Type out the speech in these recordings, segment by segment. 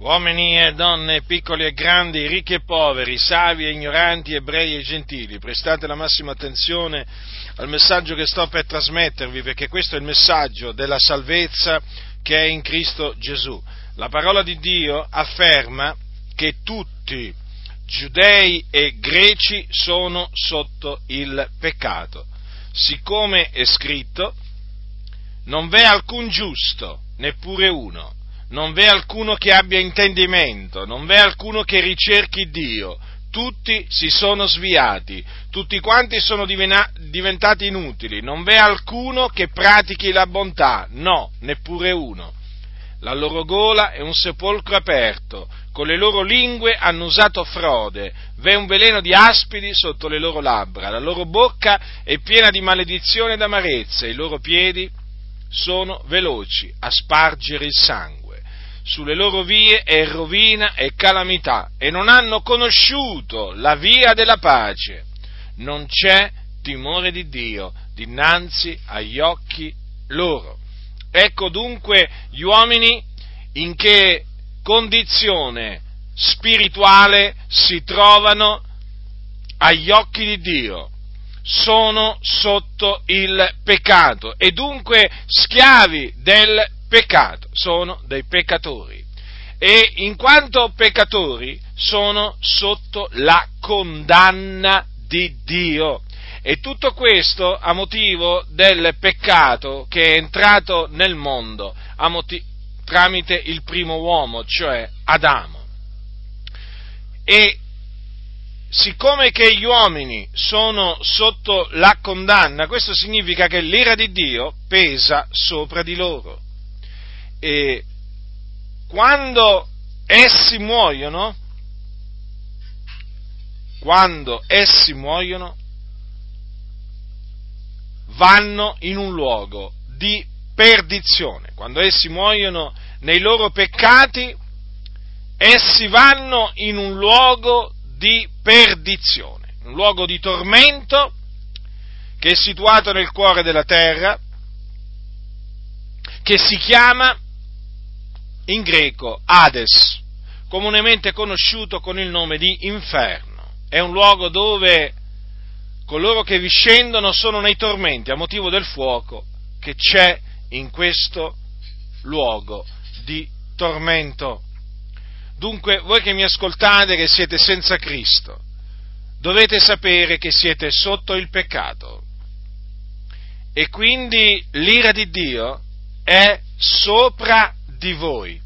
Uomini e donne, piccoli e grandi, ricchi e poveri, savi e ignoranti, ebrei e gentili, prestate la massima attenzione al messaggio che sto per trasmettervi, perché questo è il messaggio della salvezza che è in Cristo Gesù. La parola di Dio afferma che tutti, giudei e greci, sono sotto il peccato. Siccome è scritto, non v'è alcun giusto, neppure uno non v'è alcuno che abbia intendimento, non v'è alcuno che ricerchi Dio, tutti si sono sviati, tutti quanti sono diventati inutili, non v'è alcuno che pratichi la bontà, no, neppure uno. La loro gola è un sepolcro aperto, con le loro lingue hanno usato frode, v'è un veleno di aspidi sotto le loro labbra, la loro bocca è piena di maledizione ed amarezza, i loro piedi sono veloci a spargere il sangue sulle loro vie è rovina e calamità e non hanno conosciuto la via della pace. Non c'è timore di Dio dinanzi agli occhi loro. Ecco dunque gli uomini in che condizione spirituale si trovano agli occhi di Dio. Sono sotto il peccato e dunque schiavi del peccato, sono dei peccatori e in quanto peccatori sono sotto la condanna di Dio. E tutto questo a motivo del peccato che è entrato nel mondo motiv- tramite il primo uomo, cioè Adamo. E siccome che gli uomini sono sotto la condanna, questo significa che l'ira di Dio pesa sopra di loro e quando essi muoiono, quando essi muoiono, vanno in un luogo di perdizione. Quando essi muoiono nei loro peccati, essi vanno in un luogo di perdizione, un luogo di tormento che è situato nel cuore della terra, che si chiama in greco Hades, comunemente conosciuto con il nome di inferno. È un luogo dove coloro che vi scendono sono nei tormenti a motivo del fuoco che c'è in questo luogo di tormento. Dunque, voi che mi ascoltate, che siete senza Cristo, dovete sapere che siete sotto il peccato. E quindi l'ira di Dio è sopra di voi.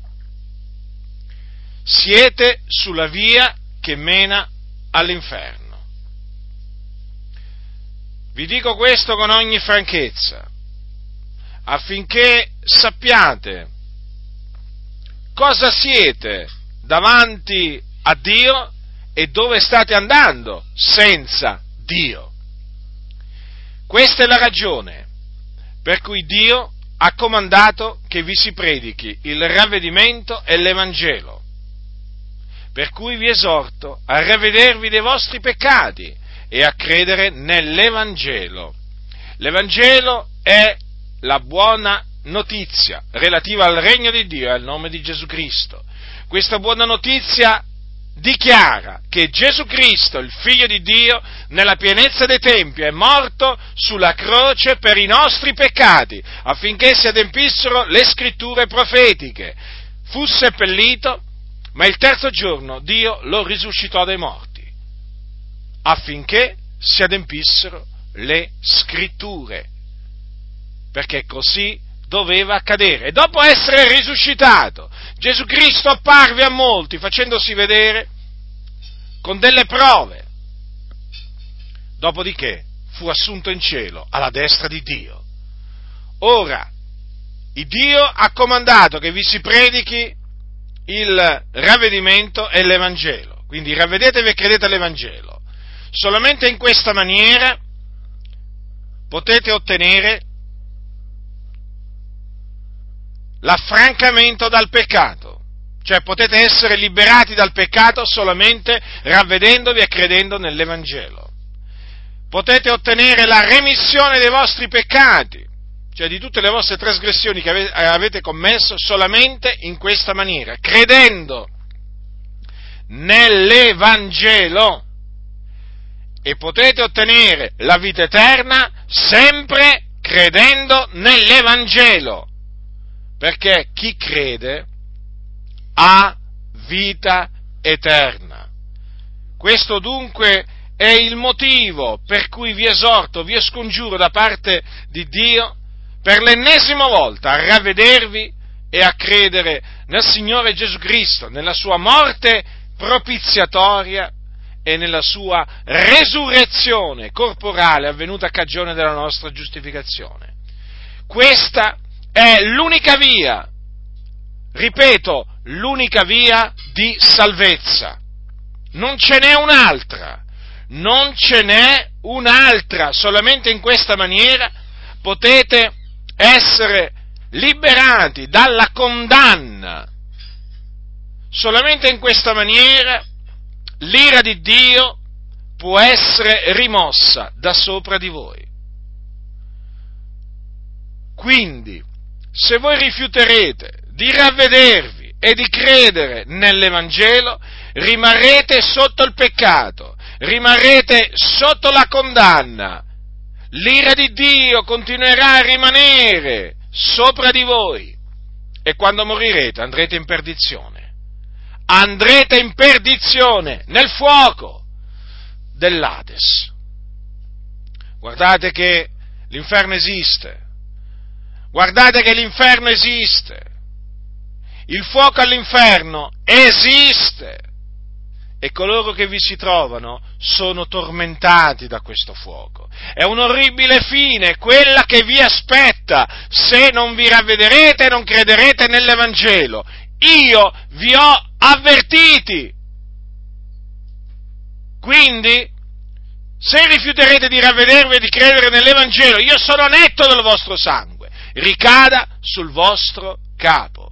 Siete sulla via che mena all'inferno. Vi dico questo con ogni franchezza, affinché sappiate cosa siete davanti a Dio e dove state andando senza Dio. Questa è la ragione per cui Dio ha comandato che vi si predichi il ravvedimento e l'Evangelo. Per cui vi esorto a ravvedervi dei vostri peccati e a credere nell'Evangelo. L'Evangelo è la buona notizia relativa al regno di Dio e al nome di Gesù Cristo. Questa buona notizia dichiara che Gesù Cristo, il Figlio di Dio, nella pienezza dei tempi è morto sulla croce per i nostri peccati, affinché si adempissero le scritture profetiche. Fu seppellito, ma il terzo giorno Dio lo risuscitò dai morti, affinché si adempissero le scritture, perché così doveva accadere. E dopo essere risuscitato, Gesù Cristo apparve a molti facendosi vedere con delle prove. Dopodiché fu assunto in cielo alla destra di Dio. Ora, Dio ha comandato che vi si predichi il ravvedimento e l'Evangelo. Quindi ravvedetevi e credete all'Evangelo. Solamente in questa maniera potete ottenere l'affrancamento dal peccato. Cioè potete essere liberati dal peccato solamente ravvedendovi e credendo nell'Evangelo. Potete ottenere la remissione dei vostri peccati cioè di tutte le vostre trasgressioni che avete commesso solamente in questa maniera, credendo nell'Evangelo e potete ottenere la vita eterna sempre credendo nell'Evangelo, perché chi crede ha vita eterna. Questo dunque è il motivo per cui vi esorto, vi scongiuro da parte di Dio per l'ennesima volta a ravvedervi e a credere nel Signore Gesù Cristo, nella sua morte propiziatoria e nella sua resurrezione corporale avvenuta a cagione della nostra giustificazione. Questa è l'unica via, ripeto, l'unica via di salvezza. Non ce n'è un'altra, non ce n'è un'altra, solamente in questa maniera potete essere liberati dalla condanna. Solamente in questa maniera l'ira di Dio può essere rimossa da sopra di voi. Quindi, se voi rifiuterete di ravvedervi e di credere nell'Evangelo, rimarrete sotto il peccato, rimarrete sotto la condanna. L'ira di Dio continuerà a rimanere sopra di voi e quando morirete andrete in perdizione. Andrete in perdizione nel fuoco dell'Ades. Guardate che l'inferno esiste. Guardate che l'inferno esiste. Il fuoco all'inferno esiste e coloro che vi si trovano sono tormentati da questo fuoco. È un'orribile fine quella che vi aspetta se non vi ravvederete e non crederete nell'Evangelo. Io vi ho avvertiti. Quindi, se rifiuterete di ravvedervi e di credere nell'Evangelo, io sono netto del vostro sangue, ricada sul vostro capo.